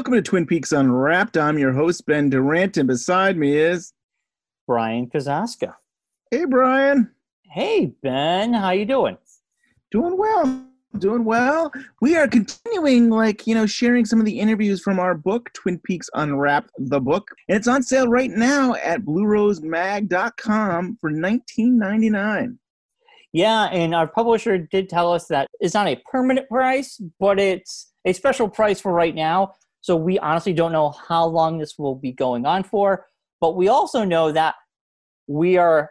Welcome to Twin Peaks Unwrapped. I'm your host, Ben Durant, and beside me is Brian Kozaczka. Hey Brian. Hey Ben, how you doing? Doing well. Doing well. We are continuing, like, you know, sharing some of the interviews from our book, Twin Peaks Unwrapped, the book. And it's on sale right now at bluerosemag.com for $19.99. Yeah, and our publisher did tell us that it's not a permanent price, but it's a special price for right now. So we honestly don't know how long this will be going on for, but we also know that we are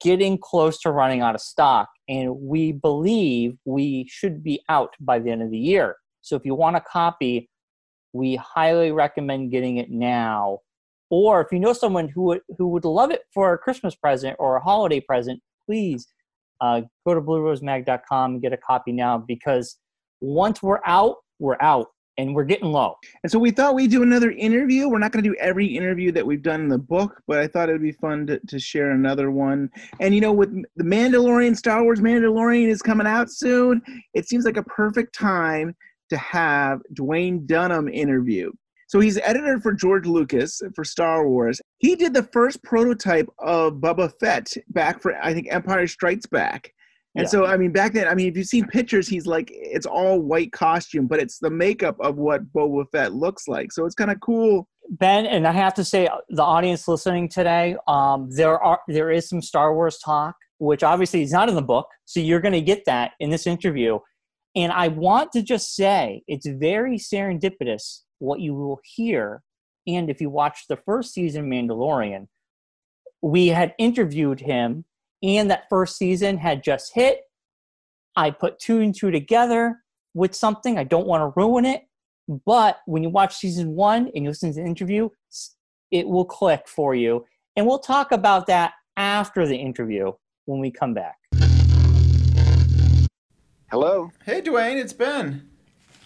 getting close to running out of stock and we believe we should be out by the end of the year. So if you want a copy, we highly recommend getting it now. Or if you know someone who would, who would love it for a Christmas present or a holiday present, please uh, go to bluerosemag.com and get a copy now because once we're out, we're out and we're getting low. And so we thought we'd do another interview. We're not going to do every interview that we've done in the book, but I thought it would be fun to, to share another one. And you know, with the Mandalorian, Star Wars Mandalorian is coming out soon, it seems like a perfect time to have Duwayne Dunham interview. So he's editor for George Lucas for Star Wars. He did the first prototype of Boba Fett back for I think Empire Strikes Back. And Yeah. so I mean back then I mean if you've seen pictures he's like it's all white costume but it's the makeup of what Boba Fett looks like. So it's kind of cool. Ben, and I have to say, the audience listening today, um, there are there is some Star Wars talk, which obviously is not in the book, so you're going to get that in this interview. And I want to just say, it's very serendipitous what you will hear. And if you watch the first season, Mandalorian, we had interviewed him, and that first season had just hit. I put two and two together with something. I don't want to ruin it. But when you watch season one and you listen to the interview, it will click for you. And we'll talk about that after the interview when we come back. Hello. Hey Duwayne, it's Ben.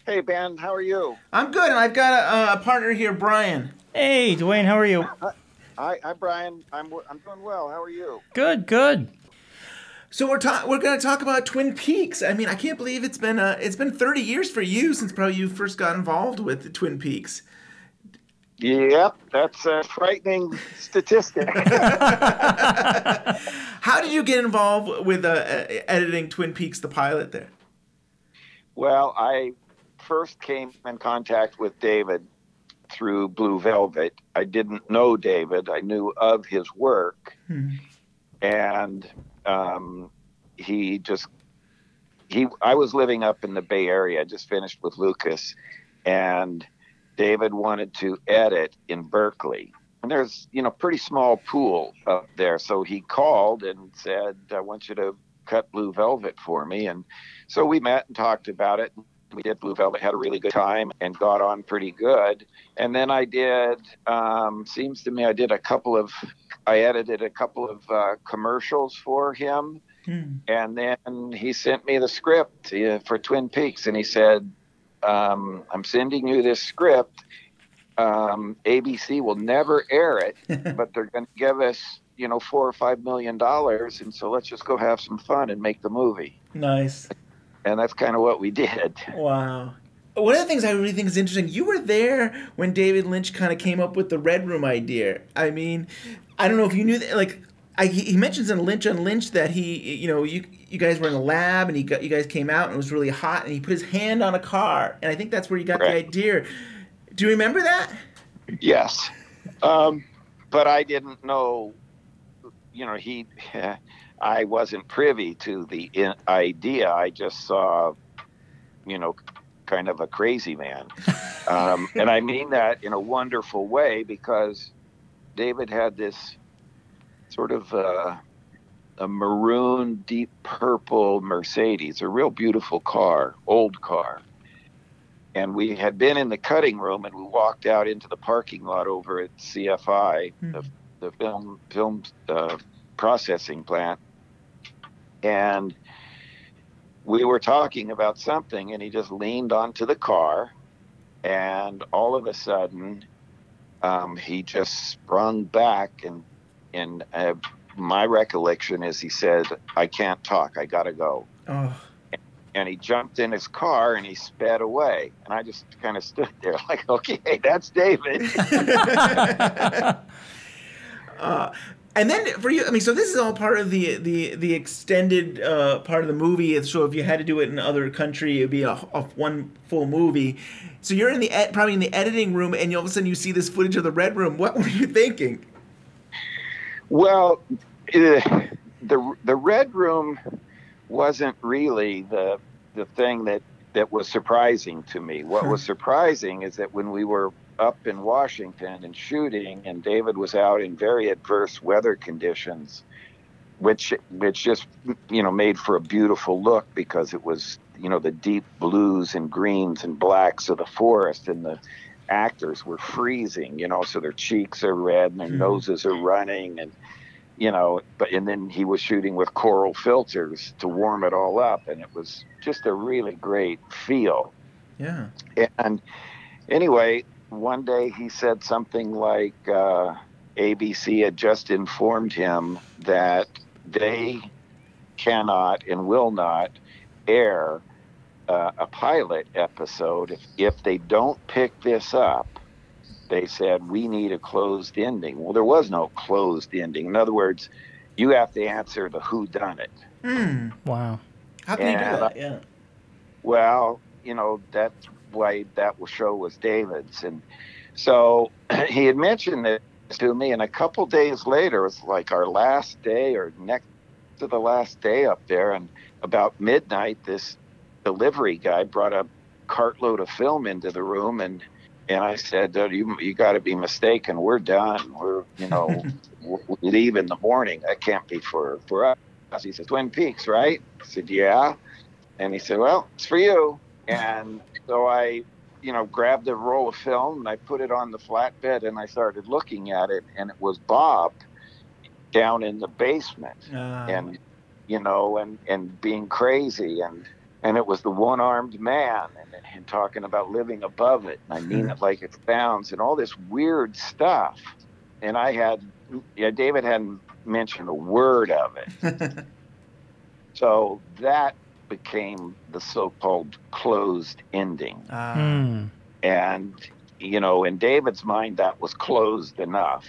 Hey, Ben. How are you? I'm good and I've got a, a partner here, Brian. Hey, Duwayne, how are you? Uh, Hi, I'm Brian. I'm I'm doing well. How are you? Good, good. So we're ta- we're going to talk about Twin Peaks. I mean, I can't believe it's been uh, it's been 30 years for you since probably you first got involved with Twin Peaks. Yep, that's a frightening statistic. How did you get involved with uh, uh, editing Twin Peaks the pilot there? well, I first came in contact with David through Blue Velvet. I didn't know David. I knew of his work, and um, he just he. I was living up in the Bay Area. I just finished with Lucas, and David wanted to edit in Berkeley. And there's, you know, pretty small pool up there. So he called and said, I want you to cut Blue Velvet for me. And so we met and talked about it. We did Blue Velvet, had a really good time and got on pretty good. And then I did, um, seems to me, I did a couple of, I edited a couple of uh, commercials for him. And then he sent me the script uh, for Twin Peaks and he said, um, I'm sending you this script. Um, ABC will never air it, but they're going to give us, you know, four or five million dollars, and so let's just go have some fun and make the movie. Nice. And that's kind of what we did. Wow. One of the things I really think is interesting, you were there when David Lynch kind of came up with the Red Room idea. I mean, I don't know if you knew that, like, I, he mentions in Lynch on Lynch that he, you know, you you guys were in a lab and he got you guys came out and it was really hot and he put his hand on a car and I think that's where you got the idea. Do you remember that? Yes, um, but I didn't know. You know, he. I wasn't privy to the idea. I just saw, you know, kind of a crazy man, um, and I mean that in a wonderful way because David had this sort of uh, a maroon, deep purple Mercedes, a real beautiful car, old car. And we had been in the cutting room, and we walked out into the parking lot over at CFI, the, the film film uh, processing plant, and we were talking about something, and he just leaned onto the car, and all of a sudden, um, he just sprung back, and and uh, my recollection is he said, "I can't talk. I gotta go." Oh. and he jumped in his car and he sped away. And I just kind of stood there like, okay, that's David. uh, and then for you, I mean, so this is all part of the the the extended uh, part of the movie. So if you had to do it in other country, it'd be a, a one full movie. So you're in the ed- probably in the editing room, and all of a sudden you see this footage of the red room. What were you thinking? well, uh, the the red room wasn't really the the thing that that was surprising to me. What was surprising is that when we were up in Washington and shooting, and David was out in very adverse weather conditions, which which just you know made for a beautiful look because it was you know the deep blues and greens and blacks of the forest, and the actors were freezing, you know, so their cheeks are red and their Mhm. noses are running, and you know, but and then he was shooting with coral filters to warm it all up, and it was just a really great feel. Yeah. And anyway, one day he said something like uh, ABC had just informed him that they cannot and will not air uh, a pilot episode if, if they don't pick this up. They said we need a closed ending. Well, there was no closed ending. In other words, you have to answer the who done it. Hmm. Wow. How can you do Yeah. that? Yeah. Well, you know, that's why that show was David's. And so he had mentioned it to me, and a couple days later, it was like our last day or next to the last day up there. And about midnight, this delivery guy brought a cartload of film into the room. And, and I said, "Oh, you, you got to be mistaken. We're done. We're, you know, we leave in the morning. That can't be for, for us. He said, Twin Peaks, right? I said, yeah. And he said, "Well, it's for you." And so I, you know, grabbed a roll of film and I put it on the flatbed and I started looking at it, and it was Bob down in the basement, Uh, and you know, and and being crazy, and and it was the one-armed man, and, and talking about living above it, and I mean it like it sounds, and all this weird stuff. And I had, yeah, David hadn't mentioned a word of it. So that became the so-called closed ending. uh, Hmm. And, you know, in David's mind, that was closed enough.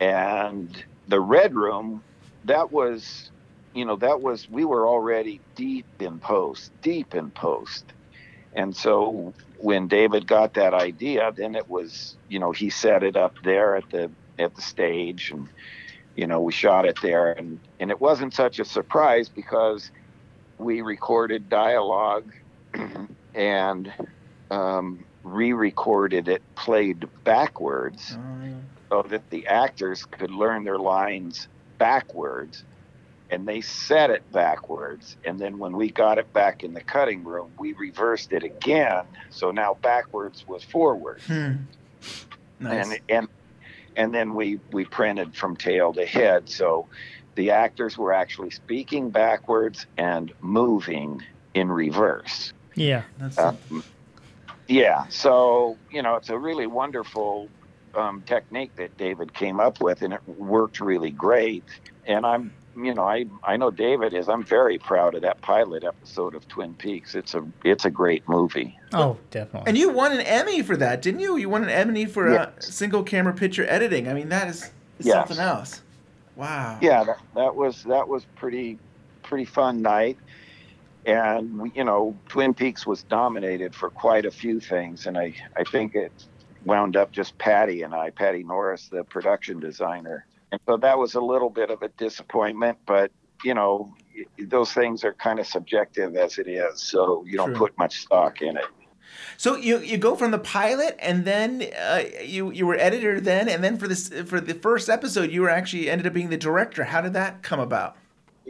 And the Red Room, that was, you know, that was, we were already deep in post, deep in post. And so when David got that idea, then it was, you know, he set it up there at the, at the stage and, you know, we shot it there and, and it wasn't such a surprise because we recorded dialogue and um, re-recorded it played backwards uh, so that the actors could learn their lines backwards and they said it backwards. And then when we got it back in the cutting room we reversed it again. So now backwards was forward. Hmm. Nice. and and and then we we printed from tail to head. So the actors were actually speaking backwards and moving in reverse Yeah. That's uh, yeah, so you know, it's a really wonderful um, technique that David came up with, and it worked really great. And I'm, you know, I I know David is. I'm very proud of that pilot episode of Twin Peaks. It's a it's a great movie. Oh, definitely. And you won an Emmy for that, didn't you? You won an Emmy for uh, Yes. single camera picture editing. I mean, that is, is Yes. something else. Wow. Yeah, that, that was that was pretty pretty fun night. And we, you know, Twin Peaks was dominated for quite a few things, and I I think it wound up just Patty and I, Patty Norris, the production designer. And so that was a little bit of a disappointment, but you know, those things are kind of subjective as it is, so you don't True. put much stock in it. So you you go from the pilot, and then uh, you you were editor then, and then for this for the first episode, you were actually ended up being the director. How did that come about?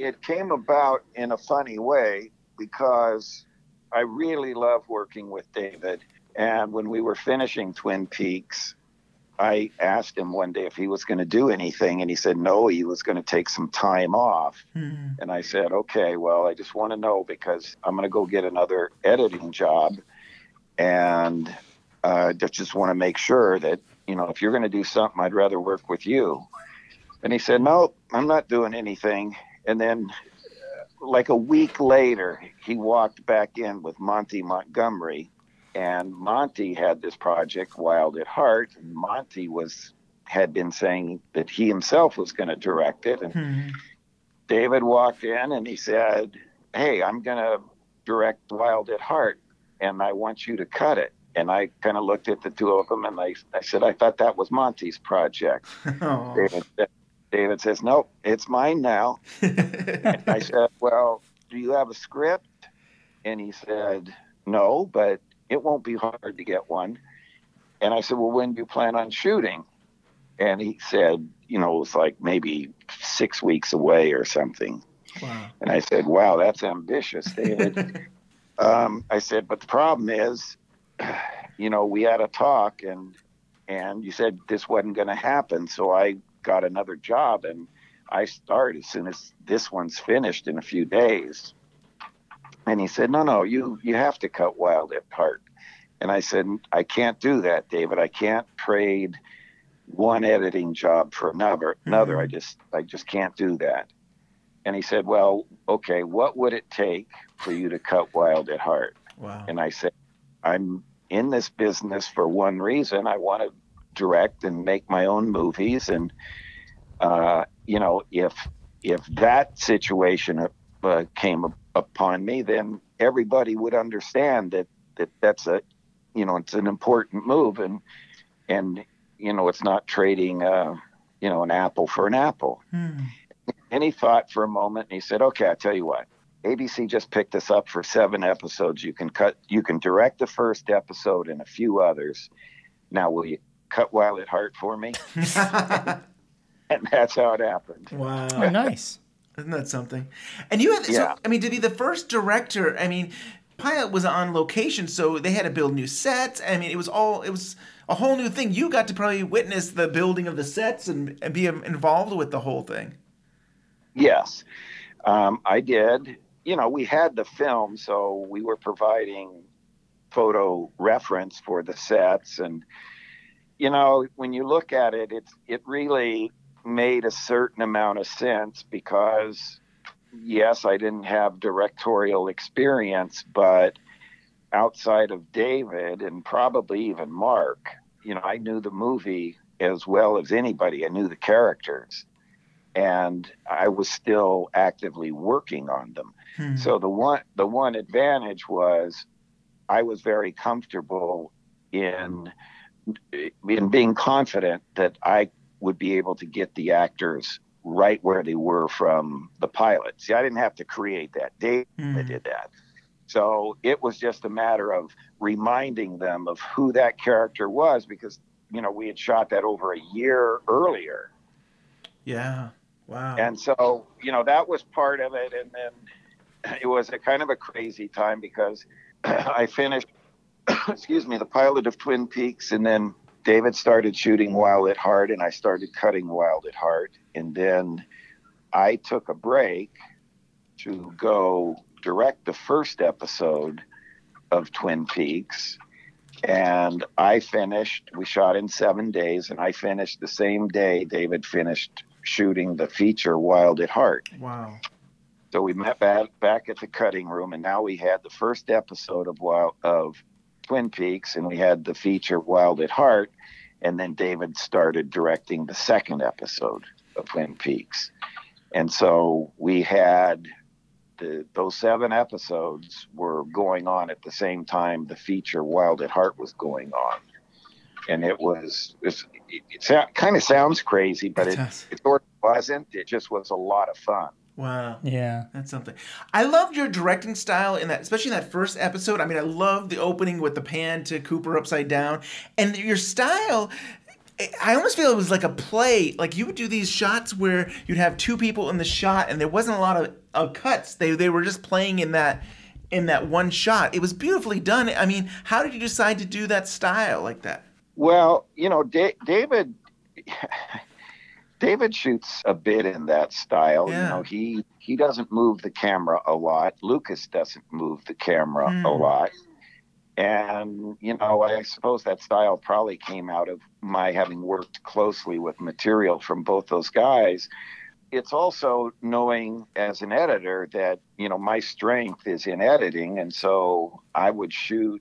it came about in a funny way because I really love working with David. And when we were finishing Twin Peaks, I asked him one day if he was going to do anything, and he said no, he was going to take some time off. Hmm. And I said, okay, well, I just want to know because I'm going to go get another editing job, and uh, just want to make sure that you know if you're going to do something, I'd rather work with you. And he said, no, I'm not doing anything. And then, uh, like a week later, he walked back in with Monty Montgomery, and Monty had this project, Wild at Heart. And Monty was had been saying that he himself was going to direct it, and Hmm. David walked in and he said, Hey, I'm going to direct Wild at Heart and I want you to cut it. And I kind of looked at the two of them and I, I said, I thought that was Monty's project. Oh. David, David says, Nope, it's mine now. And I said, Well, do you have a script? And he said, No, but it won't be hard to get one. And I said, Well, when do you plan on shooting? And he said, You know, it was like maybe six weeks away or something. wow. And I said, Wow, that's ambitious, David. um, I said, But the problem is, you know, we had a talk and and you said this wasn't going to happen. So I got another job and I start as soon as this one's finished in a few days. And he said, No, no, you you have to cut Wild at Heart. And I said, I can't do that, David. I can't trade one editing job for another. Another. I just I just can't do that. And he said, Well, okay, what would it take for you to cut Wild at Heart? Wow. And I said, I'm in this business for one reason. I want to direct and make my own movies. And, uh, you know, if, if that situation uh, came up- upon me, then everybody would understand that, that that's a, you know, it's an important move. And, and, you know, it's not trading, uh, you know, an apple for an apple. Hmm. And he thought for a moment and he said, okay, I'll tell you what. ABC just picked us up for seven episodes. You can cut, you can direct the first episode and a few others. Now, will you cut Wild at Heart for me? And that's how it happened. wow. Oh, nice. Isn't that something? And you had, so, Yeah. I mean, to be the first director, I mean, Pilot was on location, so they had to build new sets. I mean, it was all, it was a whole new thing. You got to probably witness the building of the sets and, and be involved with the whole thing. Yes, um, I did. You know, we had the film, so we were providing photo reference for the sets, and you know, when you look at it, it's it really made a certain amount of sense because yes, I didn't have directorial experience, but outside of David and probably even Mark, you know, I knew the movie as well as anybody. I knew the characters and I was still actively working on them. Hmm. So the one the one advantage was I was very comfortable in in being confident that I would be able to get the actors right where they were from the pilot. See, I didn't have to create that. David Hmm. did that. So it was just a matter of reminding them of who that character was because you know we had shot that over a year earlier. Yeah. Wow. And so, you know, that was part of it. And then it was a kind of a crazy time because I finished, excuse me, the pilot of Twin Peaks. And then David started shooting Wild at Heart and I started cutting Wild at Heart. And then I took a break to go direct the first episode of Twin Peaks. And I finished, we shot in seven days, and I finished the same day David finished shooting the feature Wild at Heart. wow. So we met back, back at the cutting room, and now we had the first episode of Wild of Twin Peaks, and we had the feature Wild at Heart, and then David started directing the second episode of Twin Peaks, and so we had the those seven episodes were going on at the same time the feature Wild at Heart was going on, and it was it's, it, it kind of sounds crazy, but It it, it sort of wasn't. It just was a lot of fun. Wow. Yeah. That's something. I loved your directing style in that, especially in that first episode. I mean, I love the opening with the pan to Cooper upside down, and your style. I- I almost feel it was like a play. Like you would do these shots where you'd have two people in the shot, and there wasn't a lot of, of cuts. They they were just playing in that in that one shot. It was beautifully done. I mean, how did you decide to do that style like that? Well, you know, da- David. David shoots a bit in that style. Yeah. You know, he he doesn't move the camera a lot. Lucas doesn't move the camera Hmm. a lot. And you know, I suppose that style probably came out of my having worked closely with material from both those guys. It's also knowing as an editor that, you know, my strength is in editing and so I would shoot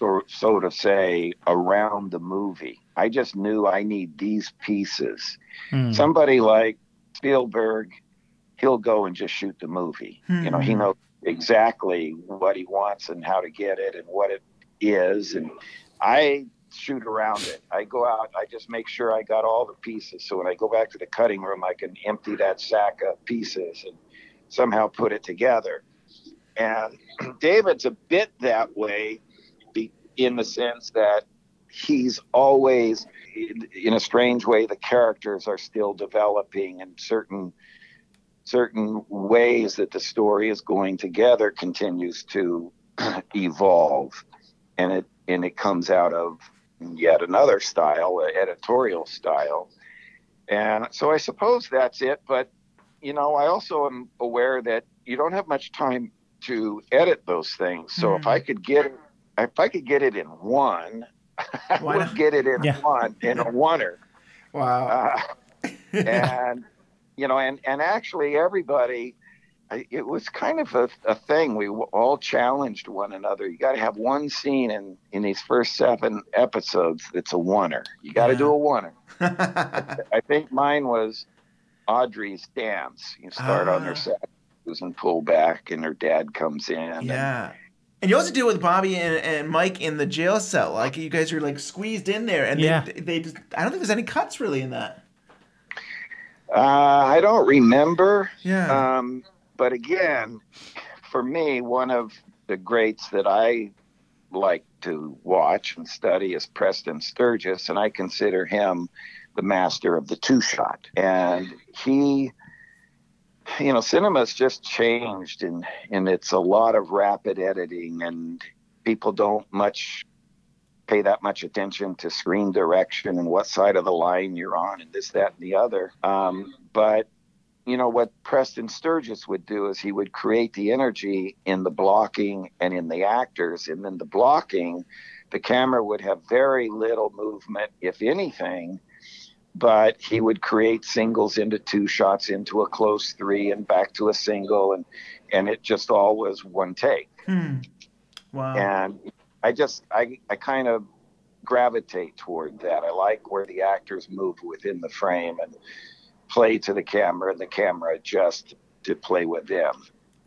so so to say around the movie. I just knew I need these pieces. Hmm. Somebody like Spielberg, he'll go and just shoot the movie. You know, he Hmm. knows exactly what he wants and how to get it and what it is. And I shoot around it. I go out, I just make sure I got all the pieces. So when I go back to the cutting room, I can empty that sack of pieces and somehow put it together. And David's a bit that way in the sense that he's always, in, a strange way, the characters are still developing and certain certain ways that the story is going together continues to evolve. And it and it comes out of yet another style editorial style. And so i suppose that's it but you know i also am aware that you don't have much time to edit those things. So if Hmm. i could get if i could get it in one i Why would not? get it in Yeah. one in a oneer Wow. uh, and you know and and actually everybody it was kind of a, a thing we all challenged one another you got to have one scene in in these first seven episodes that's a oneer you got to Yeah. do a oneer i think mine was audrey's dance you start on Ah. her set and pull back and her dad comes in yeah. And you also do it with Bobby and, and Mike in the jail cell. Like you guys are like squeezed in there, and Yeah. they, they just, I don't think there's any cuts really in that. uh, i don't remember Yeah. Um, but again, for me, one of the greats that I like to watch and study is Preston Sturges, and I consider him the master of the two shot. And he, you know, cinema's just changed, and and it's a lot of rapid editing, and people don't much pay that much attention to screen direction and what side of the line you're on, and this, that, and the other. Um, but you know what Preston Sturges would do is he would create the energy in the blocking and in the actors, and then the blocking, the camera would have very little movement, if anything, but he would create singles into two shots into a close three and back to a single, and and it just all was one take. Hmm. Wow. And I just I I kind of gravitate toward that. I like where the actors move within the frame and play to the camera and the camera adjust to play with them.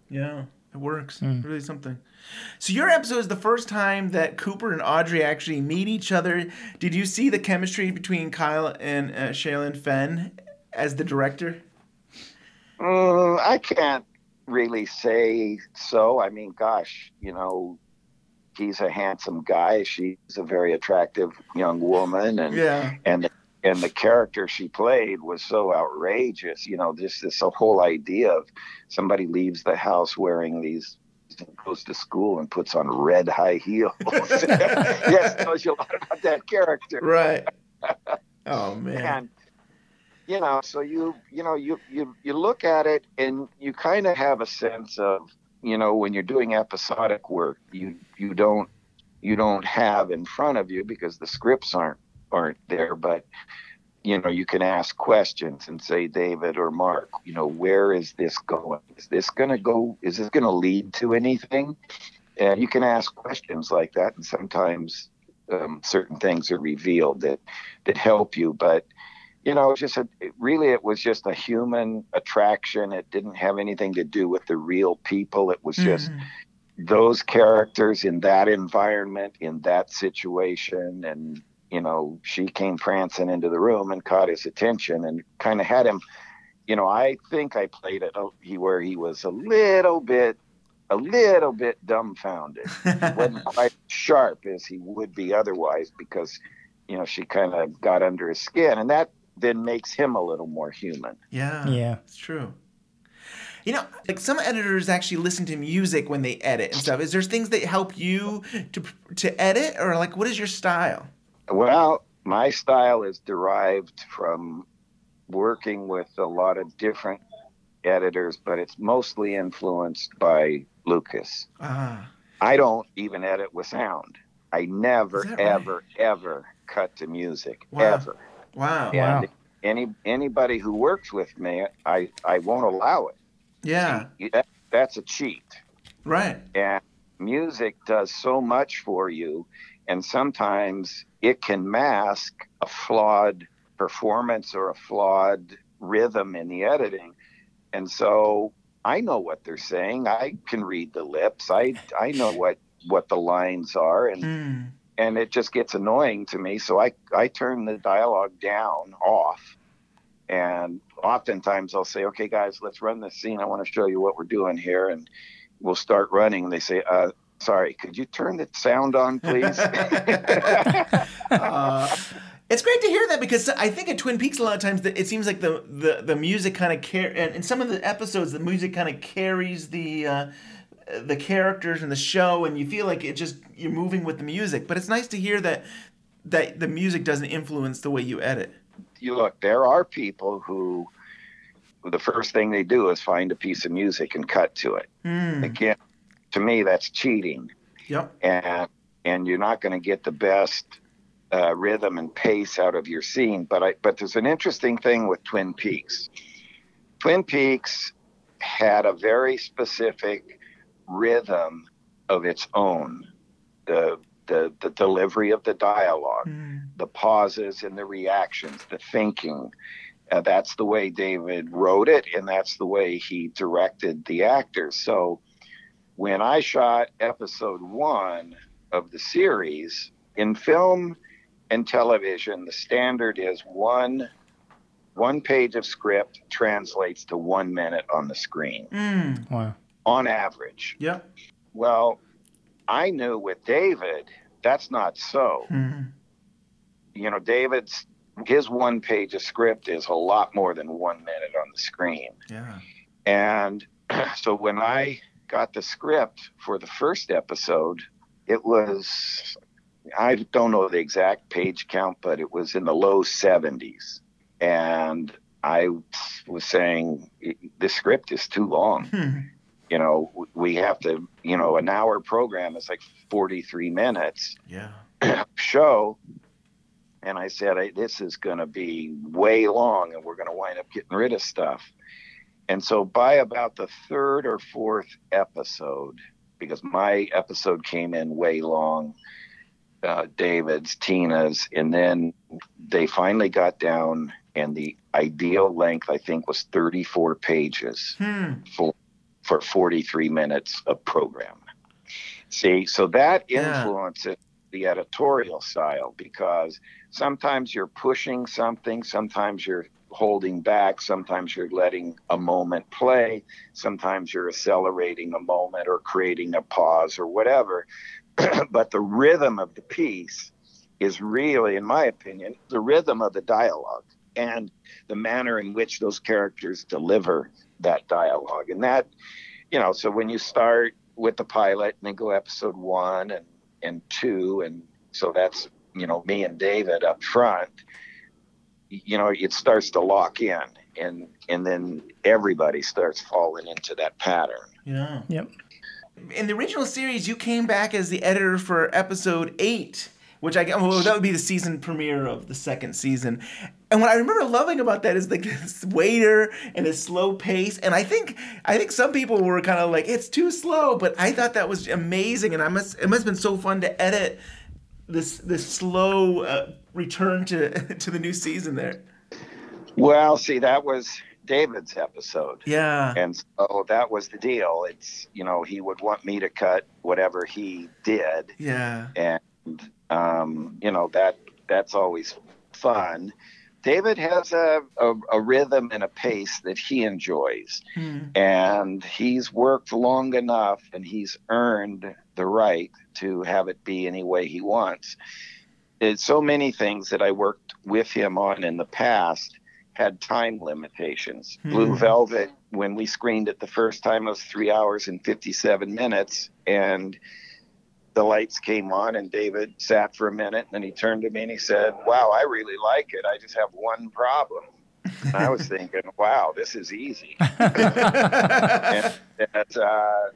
Yeah, it works. Hmm. Really something. So your episode is the first time that Cooper and Audrey actually meet each other. Did you see the chemistry between Kyle and uh, Sherilyn Fenn as the director? Mm, I can't really say so. I mean, gosh, you know, he's a handsome guy. She's a very attractive young woman, and Yeah. and and the character she played was so outrageous. You know, just this whole idea of somebody leaves the house wearing these goes to school and puts on red high heels. yes, tells you a lot about that character. Right. Oh man. And you know, so you you know you you you look at it and you kind of have a sense of you know when you're doing episodic work, you you don't you don't have in front of you because the scripts aren't aren't there, but you know you can ask questions and say David or Mark, you know, where is this going? Is this going to go? Is this going to lead to anything? And you can ask questions like that, and sometimes um, certain things are revealed that that help you. But you know, it's just a, it, really, it was just a human attraction. It didn't have anything to do with the real people. It was just Mhm. those characters in that environment, in that situation, and you know, she came prancing into the room and caught his attention and kind of had him. You know, I think I played it oh, he where he was a little bit, a little bit dumbfounded wasn't quite sharp as he would be otherwise because you know she kind of got under his skin and that then makes him a little more human yeah. Yeah. It's true. You know, like some editors actually listen to music when they edit and stuff. Is there things that help you to to edit, or like what is your style? Well, my style is derived from working with a lot of different editors, but it's mostly influenced by Lucas. Ah, I don't even edit with sound. I never, Is right? ever, ever cut to music. Wow. Ever. wow. Yeah. And any anybody who works with me, I, I won't allow it. Yeah, You- that- that's a cheat. right. And music does so much for you, and sometimes it can mask a flawed performance or a flawed rhythm in the editing. And so I know what they're saying. I can read the lips. I I know what what the lines are, and Hmm. and it just gets annoying to me. So I I turn the dialogue down off, and oftentimes I'll say, "Okay, guys, let's run this scene. I want to show you what we're doing here," and we'll start running. And they say, uh, "Sorry, could you turn the sound on, please?" uh, it's great to hear that because I think at Twin Peaks a lot of times it seems like the the, the music kind of car and in some of the episodes the music kind of carries the uh, the characters and the show and you feel like it just you're moving with the music. But it's nice to hear that that the music doesn't influence the way you edit. you look, there are people who the first thing they do is find a piece of music and cut to it. Hmm. Again, to me, that's cheating. Yep. and and you're not going to get the best uh, rhythm and pace out of your scene. But I but there's an interesting thing with Twin Peaks. Twin Peaks had a very specific rhythm of its own. The the the delivery of the dialogue, Hmm. the pauses and the reactions, the thinking. Uh, that's the way David wrote it, and that's the way he directed the actors. So when I shot episode one of the series in film and television, the standard is one one page of script translates to one minute on the screen Hmm. Wow. on average. Yep. Well, I knew with David that's not so. Hmm. You know, David's his one page of script is a lot more than one minute on the screen. Yeah. And so when I got the script for the first episode, it was, I don't know the exact page count, but it was in the low 70s. And I was saying, the script is too long. Hmm. You know, we have to, you know, an hour program is like 43 minutes Yeah. show. And I said, this is going to be way long and we're going to wind up getting rid of stuff. And so by about the third or fourth episode, because my episode came in way long, uh, David's, Tina's, and then they finally got down, and the ideal length, I think, was 34 pages Hmm. for, for 43 minutes of program. See, so that Yeah. influences the editorial style because sometimes you're pushing something, sometimes you're holding back, sometimes you're letting a moment play, sometimes you're accelerating a moment or creating a pause or whatever. but the rhythm of the piece is really, in my opinion, the rhythm of the dialogue and the manner in which those characters deliver that dialogue. And that, you know, so when you start with the pilot and then go episode one and, and two, and so that's, you know, me and David up front, you know, it starts to lock in and, and then everybody starts falling into that pattern. Yeah. Yep. In the original series, you came back as the editor for episode eight, which I well, that would be the season premiere of the second season. And what I remember loving about that is like this waiter and this slow pace. And I think I think some people were kind of like it's too slow, but I thought that was amazing. And I must it must have been so fun to edit this this slow uh, return to to the new season there. Well, see, that was David's episode. Yeah. And so that was the deal. It's, you know, he would want me to cut whatever he did. Yeah. And, um, you know, that that's always fun. David has a, a, a rhythm and a pace that he enjoys. Hmm. And he's worked long enough and he's earned the right to have it be any way he wants. So many things that I worked with him on in the past had time limitations. Blue Velvet, when we screened it the first time, it was three hours and 57 minutes. And the lights came on, and David sat for a minute. And then he turned to me and he said, Wow, I really like it. I just have one problem. And I was thinking, Wow, this is easy. and that, uh,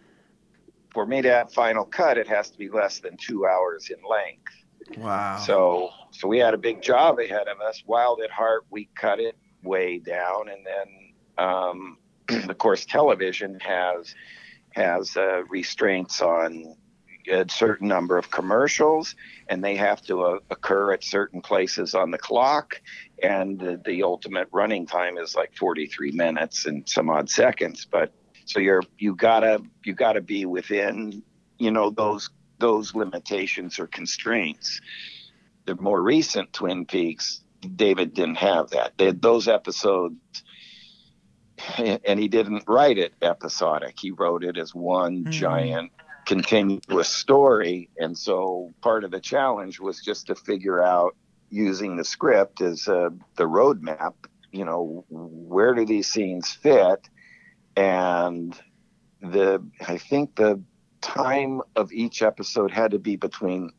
for me to have final cut, it has to be less than two hours in length. Wow. So, so we had a big job ahead of us. Wild at Heart, we cut it way down, and then, um, of course, television has has uh, restraints on a certain number of commercials, and they have to uh, occur at certain places on the clock. And the, the ultimate running time is like 43 minutes and some odd seconds. But so you're you gotta you gotta be within you know those those limitations or constraints. The more recent Twin Peaks, David didn't have that. They those episodes, and he didn't write it episodic. He wrote it as one Mhm. giant continuous story. And so part of the challenge was just to figure out using the script as uh, the roadmap. You know, where do these scenes fit? And the I think the time of each episode had to be between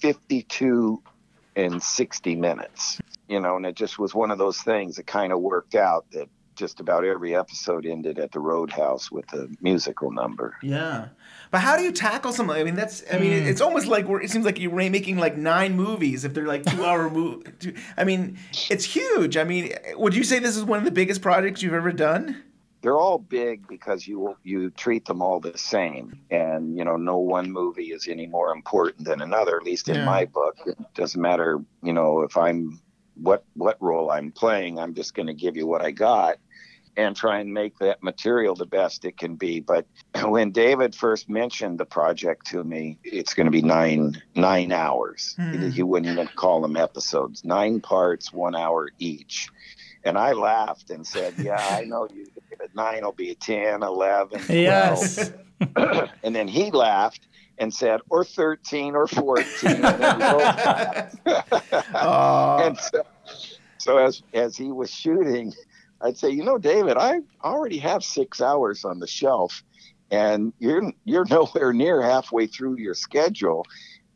52 and 60 minutes you know and it just was one of those things that kind of worked out that just about every episode ended at the roadhouse with a musical number Yeah, but how do you tackle something? I mean, that's. I mean, Hmm. it's almost like we're. It seems like you're making like nine movies if they're like two-hour move. I mean, it's huge. I mean, would you say this is one of the biggest projects you've ever done? They're all big because you you treat them all the same. And you know no one movie is any more important than another at least in Yeah. my book. It doesn't matter you know if i'm what what role i'm playing i'm just going to give you what i got and try and make that material the best it can be. But when david first mentioned the project to me it's going to be nine nine hours. Hmm. He, he wouldn't even call them episodes. Nine parts one hour each and I laughed and said, "Yeah, I know you. David. Nine will be 10, 11, 12. Yes. and then he laughed and said, or 13 or 14. And, then we both laughed. And so, so as, as he was shooting, I'd say, you know, David, I already have six hours on the shelf and you're, you're nowhere near halfway through your schedule.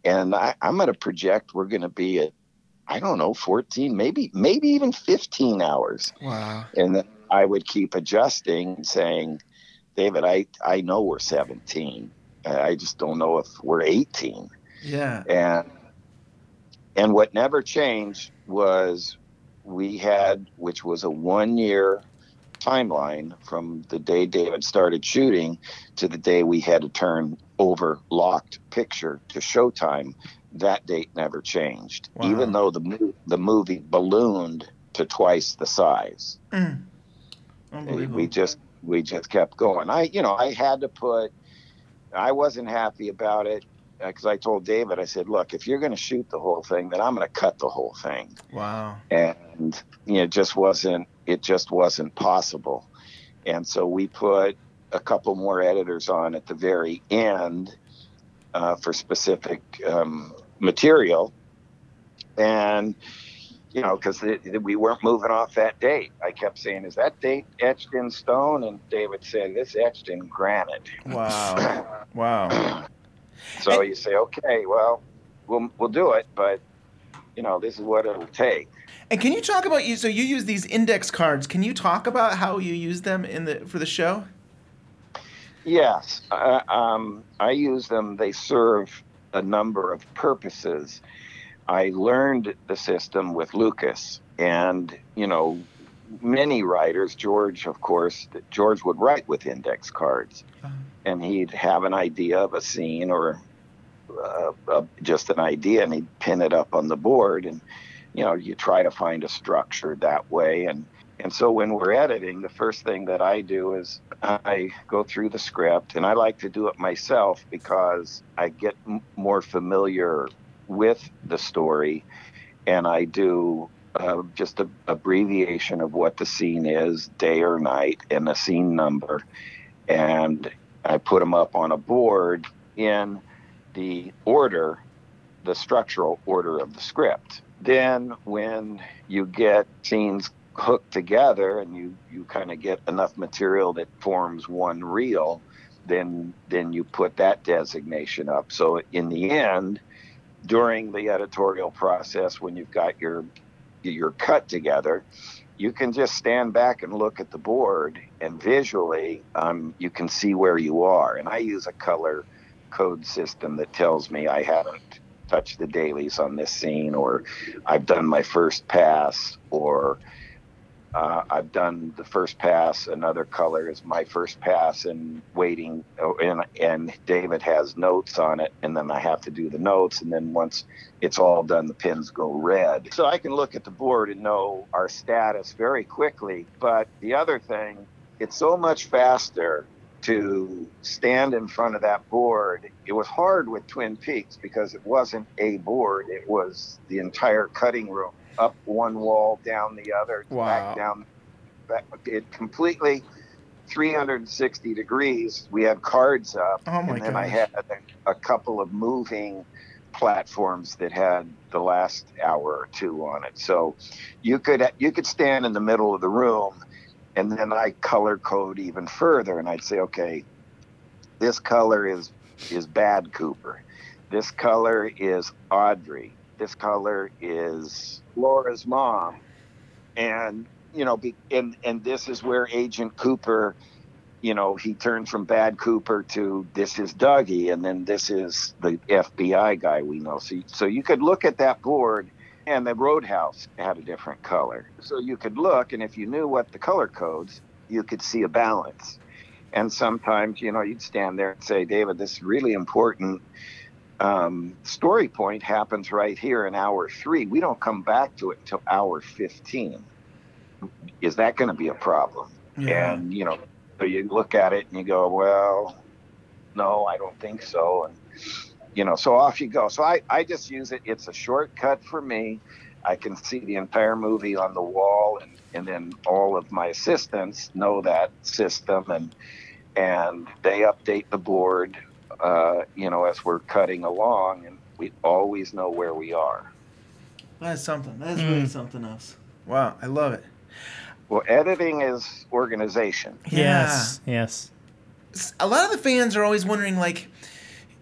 And I, I'm going to project we're going to be at, I don't know, 14, maybe, maybe even 15 hours wow. and then I would keep adjusting saying, David, I, I know we're 17. I I just don't know if we're 18. Yeah. And and what never changed was we had, which was a one year timeline from the day David started shooting to the day we had to turn over locked picture to Showtime. That date never changed, Wow. even though the the movie ballooned to twice the size Mm. We just we just kept going i you know i had to put i wasn't happy about it because i told david i said look if you're going to shoot the whole thing then i'm going to cut the whole thing wow. and you know, it just wasn't it just wasn't possible and so we put a couple more editors on at the very end uh, for specific um, material and you know because we weren't moving off that date i kept saying is that date etched in stone and david said it's etched in granite Wow. Wow. so you say okay well we'll, we'll do it but you know this is what it'll take And can you talk about you? So you use these index cards. Can you talk about how you use them in the for the show? Yes, uh, um, I use them. They serve a number of purposes. I learned the system with Lucas, and you know, many writers, George, of course, George would write with index cards, Uh-huh. and he'd have an idea of a scene or uh, uh, just an idea, and he'd pin it up on the board, and you know, you try to find a structure that way, and and so when we're editing, the first thing that I do is I go through the script, and I like to do it myself because I get m- more familiar with the story, and I do uh, just a abbreviation of what the scene is, day or night, and the scene number, and I put them up on a board in the order, the structural order of the script. Then when you get scenes hooked together and you you kind of get enough material that forms one reel then then you put that designation up. So in the end during the editorial process when you've got your your cut together you can just stand back and look at the board and visually um, you can see where you are. And i use a color code system that tells me i haven't touched the dailies on this scene or i've done my first pass or uh, I've done the first pass. Another color is my first pass, and waiting. oh, And and David has notes on it, and then I have to do the notes. And then once it's all done, the pins go red. So I can look at the board and know our status very quickly. But the other thing, it's so much faster to stand in front of that board. It was hard with Twin Peaks because it wasn't a board; it was the entire cutting room up one wall, down the other, Wow. back down. Back, it completely 360 degrees. We had cards up, Oh and then I had a, a couple of moving platforms that had the last hour or two on it. So you could you could stand in the middle of the room, and then I color code even further, and I'd say, okay, this color is is Bad Cooper. This color is Audrey. This color is Laura's mom. And you know, be, and and this is where Agent Cooper, you know, he turned from Bad Cooper to this is Dougie, and then this is the FBI guy we know. So so you could look at that board, and the Roadhouse had a different color. So you could look, and if you knew what the color codes, you could see a balance. And sometimes, you know, you'd stand there and say, David, this is really important um, story point happens right here in hour three. We don't come back to it until hour 15. Is that going to be a problem? Yeah. And, you know, so you look at it and you go, well, no, I don't think so. And, you know, so off you go. So I, I just use it. It's a shortcut for me. I can see the entire movie on the wall, and, and then all of my assistants know that system, and and they update the board, uh, you know, as we're cutting along, and we always know where we are. That's something. That's really something else. Wow, I love it. Well, editing is organization. Yes. Yes. A lot of the fans are always wondering, like,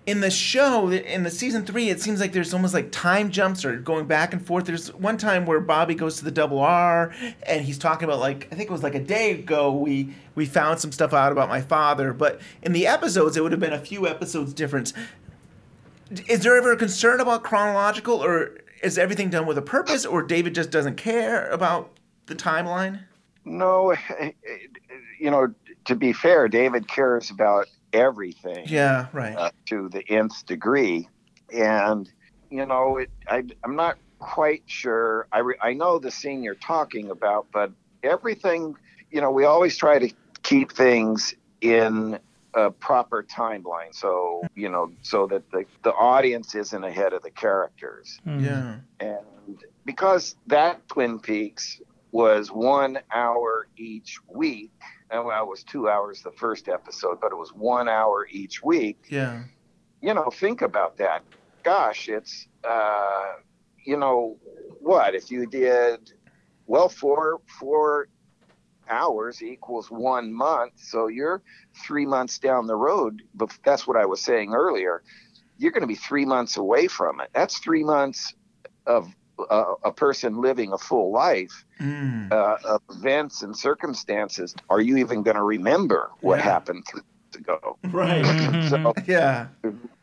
in the show, in the season three, it seems like there's almost like time jumps or going back and forth. There's one time where Bobby goes to the double R and he's talking about like I think it was like a day ago we we found some stuff out about my father, but in the episodes it would have been a few episodes difference. Is there ever a concern about chronological, or is everything done with a purpose, or David just doesn't care about the timeline? No, you know, to be fair, David cares about everything. Yeah, right. uh, to the nth degree. And, you know, it, I, I'm not quite sure. I, re, I know the scene you're talking about, but everything, you know, we always try to keep things in a proper timeline. So, you know, so that the, the audience isn't ahead of the characters. Mm. Yeah. And because that Twin Peaks was one hour each week, and well, it was two hours the first episode, but it was one hour each week Yeah. you know, think about that. Gosh, it's, uh, you know, what if you did, well, four four hours equals one month, so you're three months down the road. But that's what I was saying earlier. You're going to be three months away from it. That's three months of uh, a person living a full life Mm. uh, of events and circumstances. Are you even going to remember what Yeah. happened three months ago? Right. So yeah.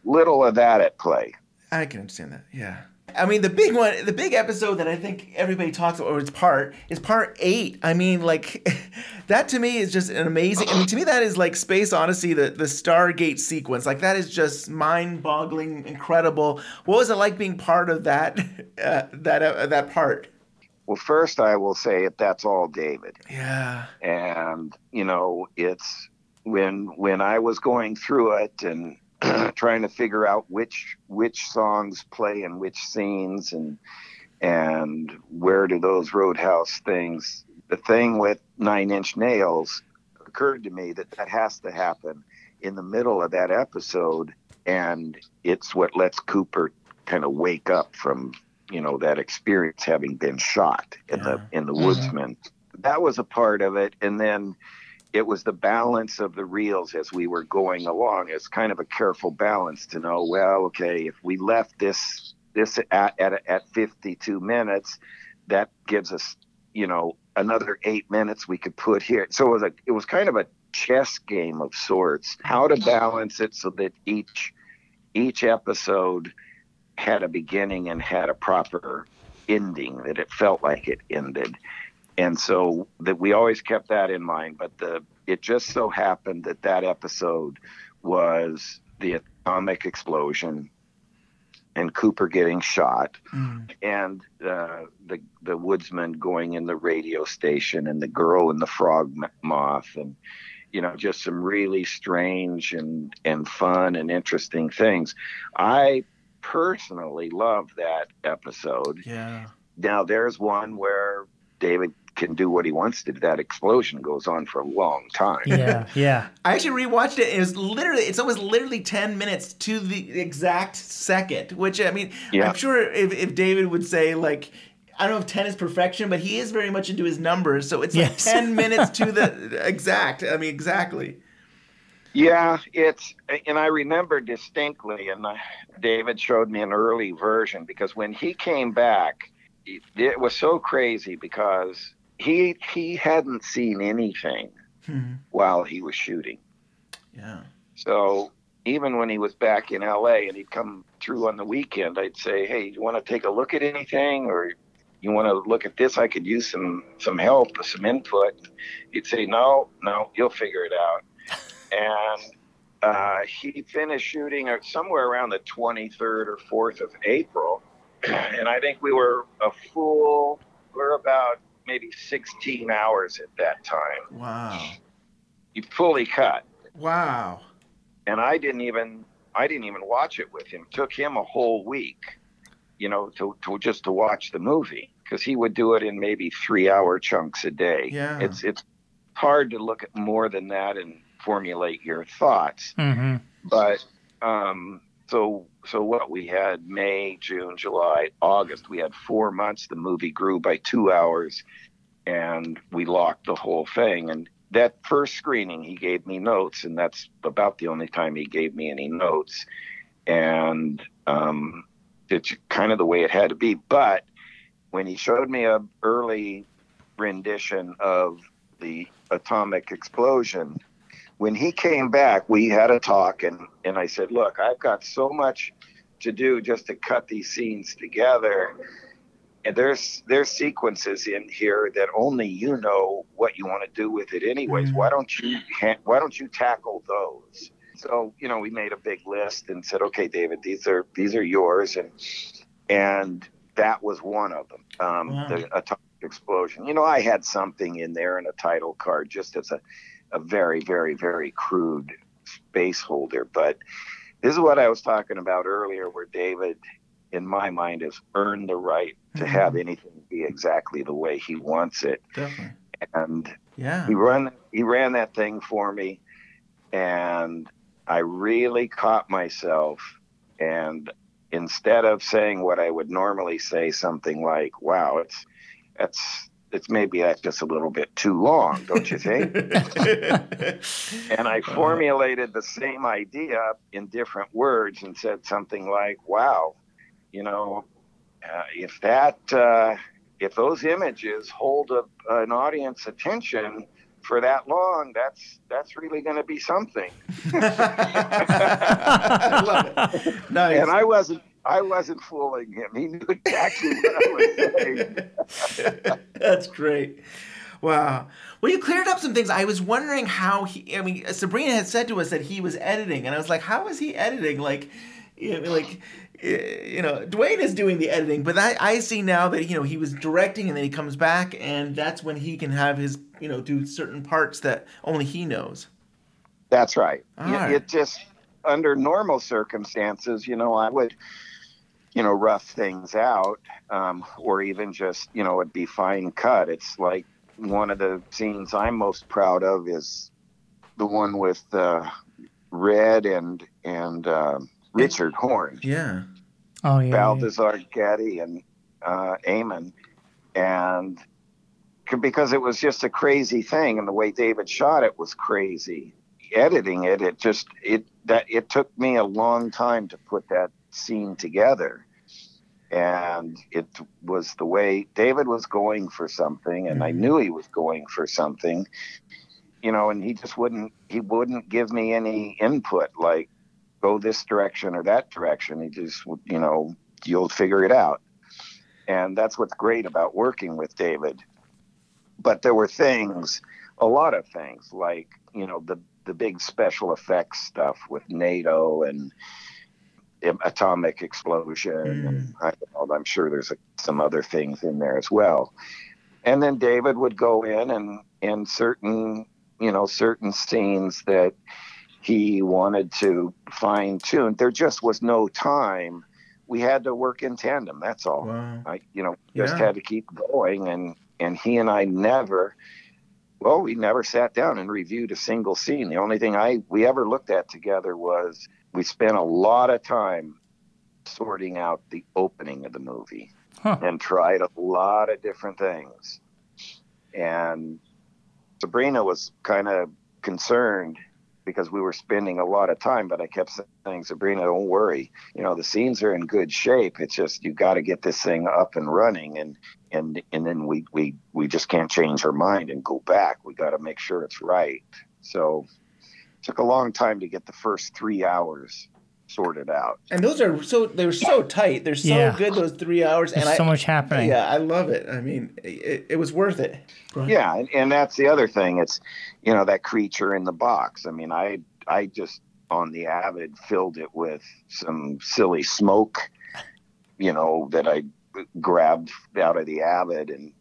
little of that at play. I can understand that. Yeah. I mean, the big one, the big episode that I think everybody talks about, or it's part, is part eight. I mean, like, that to me is just an amazing. I mean, to me, that is like Space Odyssey, the, the Stargate sequence. Like, that is just mind boggling, incredible. What was it like being part of that, uh, that, uh, that part? Well, first, I will say that that's all David. Yeah. And, you know, it's when when I was going through it and trying to figure out which which songs play in which scenes and and where do those roadhouse things the thing with nine inch nails occurred to me that that has to happen in the middle of that episode and it's what lets cooper kind of wake up from you know that experience having been shot in the in the mm-hmm. woodsman. That was a part of it, and then it was the balance of the reels as we were going along. It's kind of a careful balance to know. Well, okay, if we left this this at at, at 52 minutes, that gives us you know another eight minutes we could put here. So it was a it was kind of a chess game of sorts. How to balance it so that each each episode had a beginning and had a proper ending that it felt like it ended and so that we always kept that in mind but the it just so happened that that episode was the atomic explosion and Cooper getting shot Mm. and uh, the the woodsman going in the radio station and the girl in the frog moth and you know just some really strange and and fun and interesting things i personally love that episode Yeah. now there's one where david can do what he wants to that explosion goes on for a long time Yeah, yeah. I actually rewatched it. It was literally, it's almost literally 10 minutes to the exact second, which I mean, Yeah. I'm sure if, if David would say, like, I don't know if 10 is perfection, but he is very much into his numbers. So it's Yes. like 10 minutes to the exact. I mean, exactly. Yeah, it's and I remember distinctly, and David showed me an early version because when he came back, it, it was so crazy because he he hadn't seen anything Hmm. while he was shooting. Yeah. So even when he was back in LA and he'd come through on the weekend, I'd say, "Hey, you want to take a look at anything, or you want to look at this? I could use some some help, some input." He'd say, "No, no, you'll figure it out." and uh, he finished shooting somewhere around the 23rd or 4th of April, and I think we were a full, we're about maybe 16 hours at that time. Wow. He fully cut Wow. and I didn't even I didn't even watch it with him. It took him a whole week, you know, to, to just to watch the movie because he would do it in maybe three hour chunks a day. Yeah. It's it's hard to look at more than that and formulate your thoughts. Mm-hmm. But um, so so what we had May, June, July, August. We had four months. The movie grew by two hours, and we locked the whole thing. And that first screening, he gave me notes, and that's about the only time he gave me any notes. And um, it's kind of the way it had to be. But when he showed me a early rendition of the atomic explosion, when he came back, we had a talk, and and I said, "Look, I've got so much to do just to cut these scenes together, and there's there's sequences in here that only you know what you want to do with it, anyways. Mhm. Why don't you why don't you tackle those?" So you know, we made a big list and said, "Okay, David, these are these are yours," and and that was one of them. Um, Wow. The atomic explosion. You know, I had something in there in a title card just as a a very, very, very crude space holder. But this is what I was talking about earlier, where David, in my mind, has earned the right to Mhm. have anything be exactly the way he wants it. Definitely. And Yeah. he run he ran that thing for me, and I really caught myself. And instead of saying what I would normally say, something like, "Wow, it's that's." It's maybe that's just a little bit too long, don't you think? And I formulated the same idea in different words and said something like, "Wow, you know, uh, if that, uh, if those images hold a, an audience attention for that long, that's that's really going to be something." I love it. Nice. And I wasn't, I wasn't fooling him. He knew exactly what I was saying. That's great. Wow. Well, you cleared up some things. I was wondering how he. I mean, Sabrina had said to us that he was editing, and I was like, how is he editing? Like, you know, like, eh, you know, Duwayne is doing the editing, but I, I see now that you know he was directing, and then he comes back, and that's when he can have his, you know, do certain parts that only he knows. That's right. Y- right. It just under normal circumstances, you know, I would, you know, rough things out, um, or even just, you know, it'd be fine cut. It's like one of the scenes I'm most proud of is the one with uh, Red and and um Richard Horne. Yeah. Oh yeah. yeah. Balthazar Getty and uh, Eamon, and c- because it was just a crazy thing, and the way David shot it was crazy. Editing it, it just it that it took me a long time to put that scene together, and it was the way David was going for something, and I mm-hmm. knew he was going for something, you know, and he just wouldn't he wouldn't give me any input like go this direction or that direction. He just would, you know, you'll figure it out. And that's what's great about working with David. But there were things, a lot of things, like, you know, the, the big special effects stuff with NATO and atomic explosion. And mm. I, don't know, I'm sure there's a, some other things in there as well. And then David would go in and, and certain, you know, certain scenes that he wanted to fine tune. There just was no time. We had to work in tandem. That's all. Wow. I, you know, just Yeah. had to keep going. And and he and I never, well, we never sat down and reviewed a single scene. The only thing I we ever looked at together was we spent a lot of time sorting out the opening of the movie Huh. and tried a lot of different things. And Sabrina was kind of concerned because we were spending a lot of time, but I kept saying, Sabrina, don't worry. You know, the scenes are in good shape. It's just you got to get this thing up and running, and and and then we we we just can't change her mind and go back. We got to make sure it's right. So took a long time to get the first three hours sorted out. And those are so they're so tight. They're so Yeah. good those three hours. There's and I, so much happening. Yeah, I love it. I mean, it, it was worth it. Yeah, and, and that's the other thing. It's you know that creature in the box. I mean, I I just on the Avid filled it with some silly smoke, you know, that I grabbed out of the Avid and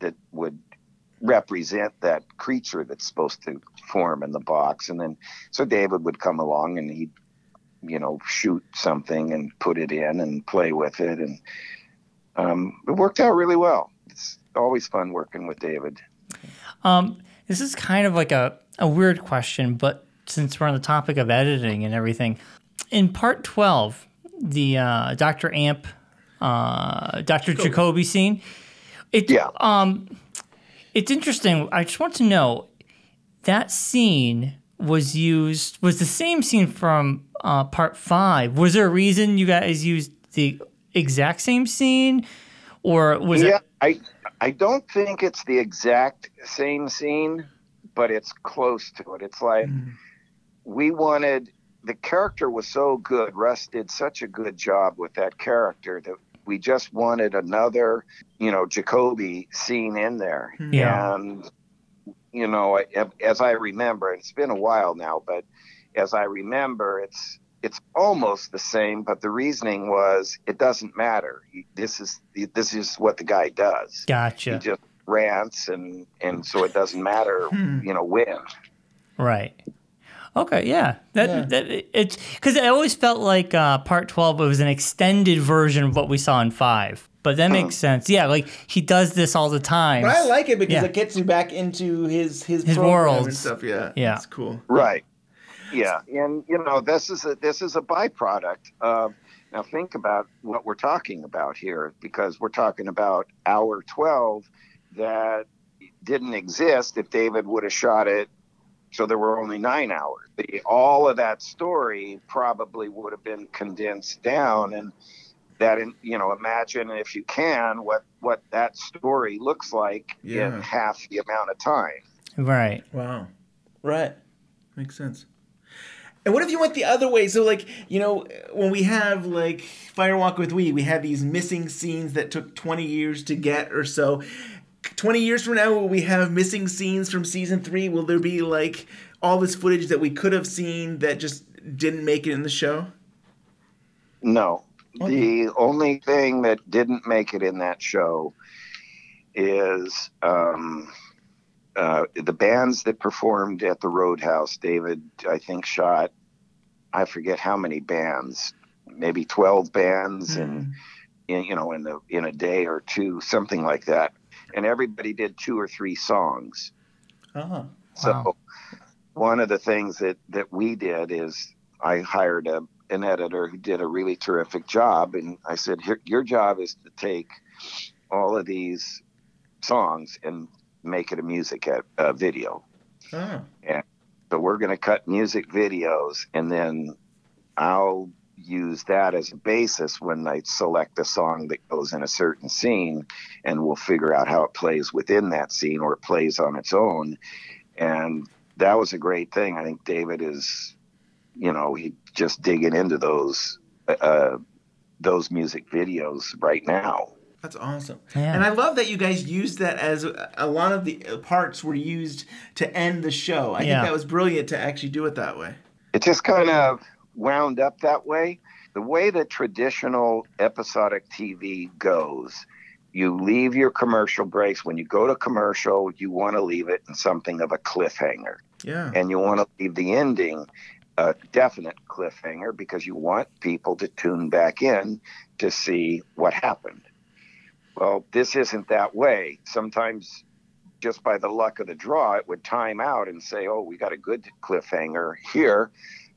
that would represent that creature that's supposed to form in the box. And then so David would come along and he'd you know shoot something and put it in and play with it and um, it worked out really well. It's always fun working with David. Um, this is kind of like a, a weird question, but since we're on the topic of editing and everything, in part 12, the uh, Dr. Amp, uh, Dr. Jacoby scene, it, Yeah. um, it's interesting. I just want to know that scene was used, was the same scene from uh, part five. Was there a reason you guys used the exact same scene? Or was yeah, it? I I don't think it's the exact same scene, but it's close to it. It's like we wanted the character was so good. Russ did such a good job with that character that we just wanted another, you know, Jacoby scene in there. Yeah. And you know, as I remember, it's been a while now, but as I remember, it's it's almost the same, but the reasoning was it doesn't matter. This is this is what the guy does. Gotcha. He just rants, and and so it doesn't matter, you know, when. Right. Okay. Yeah. That, that it's because I always felt like uh, part twelve was an extended version of what we saw in five. But that makes sense. Yeah. Like he does this all the time. But I like it because Yeah. it gets you back into his his, His program and stuff. Yeah, Yeah. it's cool. Right. Yeah, and you know this is a this is a byproduct. of now think about what we're talking about here, because we're talking about hour twelve that didn't exist if David would have shot it. So there were only nine hours. The, all of that story probably would have been condensed down, and that in, you know imagine if you can what what that story looks like Yeah. in half the amount of time. Right. Wow. Right. Makes sense. And what if you went the other way? So, like, you know, when we have like Fire Walk with Me, we have these missing scenes that took 20 years to get or so. 20 years from now, will we have missing scenes from season three? Will there be like all this footage that we could have seen that just didn't make it in the show? No. The only thing that didn't make it in that show is um, uh, the bands that performed at the Roadhouse. David, I think, shot, I forget how many bands, maybe 12 bands, and in, you know, in, the, in a day or two, something like that. And everybody did two or three songs. Uh-huh. So Wow. one of the things that that we did is I hired a an editor who did a really terrific job, and I said, "Your job is to take all of these songs and make it a music at, uh, video. Oh. So we're going to cut music videos, and then I'll use that as a basis when I select a song that goes in a certain scene, and we'll figure out how it plays within that scene or it plays on its own. And that was a great thing. I think David is, you know, he just digging into those uh, those music videos right now. That's awesome. Yeah. And I love that you guys used that as a, a lot of the parts were used to end the show. I Yeah. think that was brilliant to actually do it that way. it just kind of wound up that way. The way that traditional episodic TV goes, you leave your commercial breaks. When you go to commercial, you want to leave it in something of a cliffhanger. Yeah. And you want to leave the ending a definite cliffhanger because you want people to tune back in to see what happened. Well, this isn't that way. Sometimes, just by the luck of the draw, it would time out and say, oh, we got a good cliffhanger here.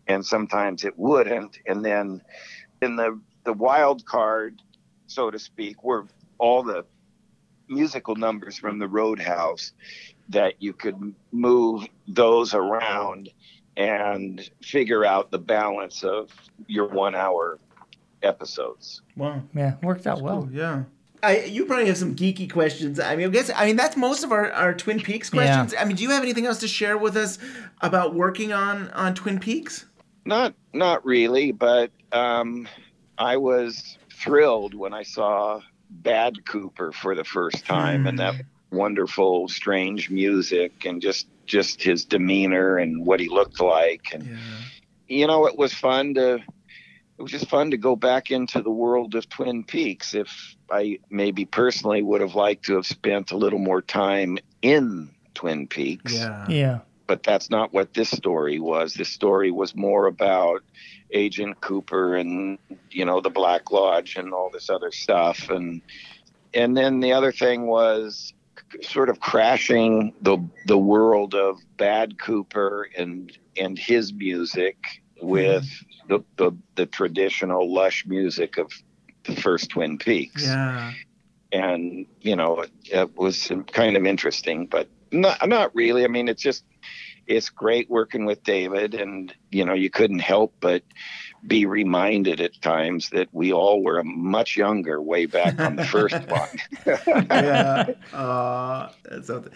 And sometimes it wouldn't. And then in the, the wild card, so to speak, were all the musical numbers from the Roadhouse that you could move those around and figure out the balance of your one hour episodes. Wow. Yeah, worked out well. Cool, yeah. I, you probably have some geeky questions. I mean, I guess I mean that's most of our, our Twin Peaks questions. I mean, do you have anything else to share with us about working on on Twin Peaks? Not not really, but um, I was thrilled when I saw Bad Cooper for the first time and that wonderful strange music and just just his demeanor and what he looked like and Yeah. you know it was fun to it was just fun to go back into the world of Twin Peaks if I maybe personally would have liked to have spent a little more time in Twin Peaks Yeah. Yeah. but that's not what this story was. This story was more about Agent Cooper and you know the Black Lodge and all this other stuff, and and then the other thing was c- sort of crashing the the world of Bad Cooper and and his music with the the, the traditional lush music of the first Twin Peaks Yeah. and you know it, it was kind of interesting but not not really i mean it's just it's great working with david and you know you couldn't help but be reminded at times that we all were much younger way back on the first one yeah. Uh, that's something.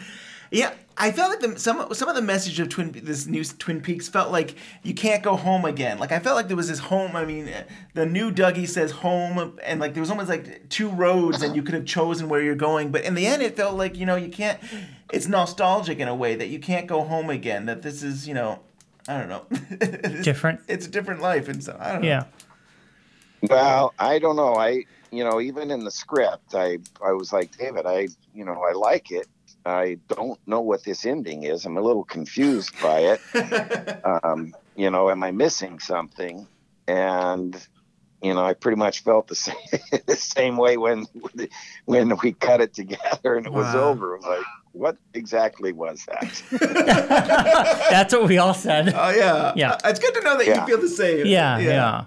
Yeah, I felt like the, some some of the message of Twin this new Twin Peaks felt like you can't go home again. Like I felt like there was this home. I mean, the new Dougie says home, and like there was almost like two roads, and you could have chosen where you're going. But in the end, it felt like you know you can't. It's nostalgic in a way that you can't go home again. That this is you know, I don't know, It's- Different. It's a different life, and so I don't know. Yeah. well i don't know i you know even in the script i i was like david i you know i like it i don't know what this ending is i'm a little confused by it um, you know, am I missing something? And you know, I pretty much felt the same the same way when when we cut it together and it was over. Like, what exactly was that? That's what we all said. Oh yeah, Yeah. Uh, It's good to know that Yeah. you feel the same. Yeah, yeah.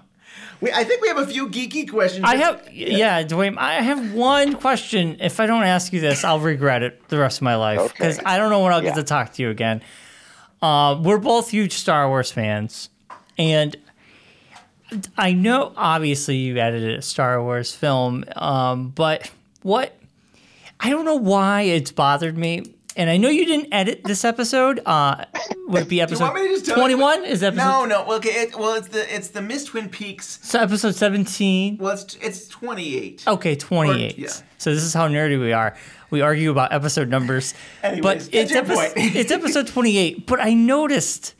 We, I think we have a few geeky questions. I have, yeah, Duwayne. I have one question. If I don't ask you this, I'll regret it the rest of my life Okay. because I don't know when I'll get to talk to you again. Uh, we're both huge Star Wars fans, and I know obviously you edited a Star Wars film, um, but what I don't know why it's bothered me. And I know you didn't edit this episode. Uh, would it be episode want me to just tell you- twenty-one? Is episode No, no. Well, okay. It, well, it's the it's the Miss Twin Peaks. so episode seventeen? Well, it's it's twenty eight. Okay, 28. Or- yeah. So this is how nerdy we are. We argue about episode numbers. Anyways, but it's, epi- it's episode 28. But I noticed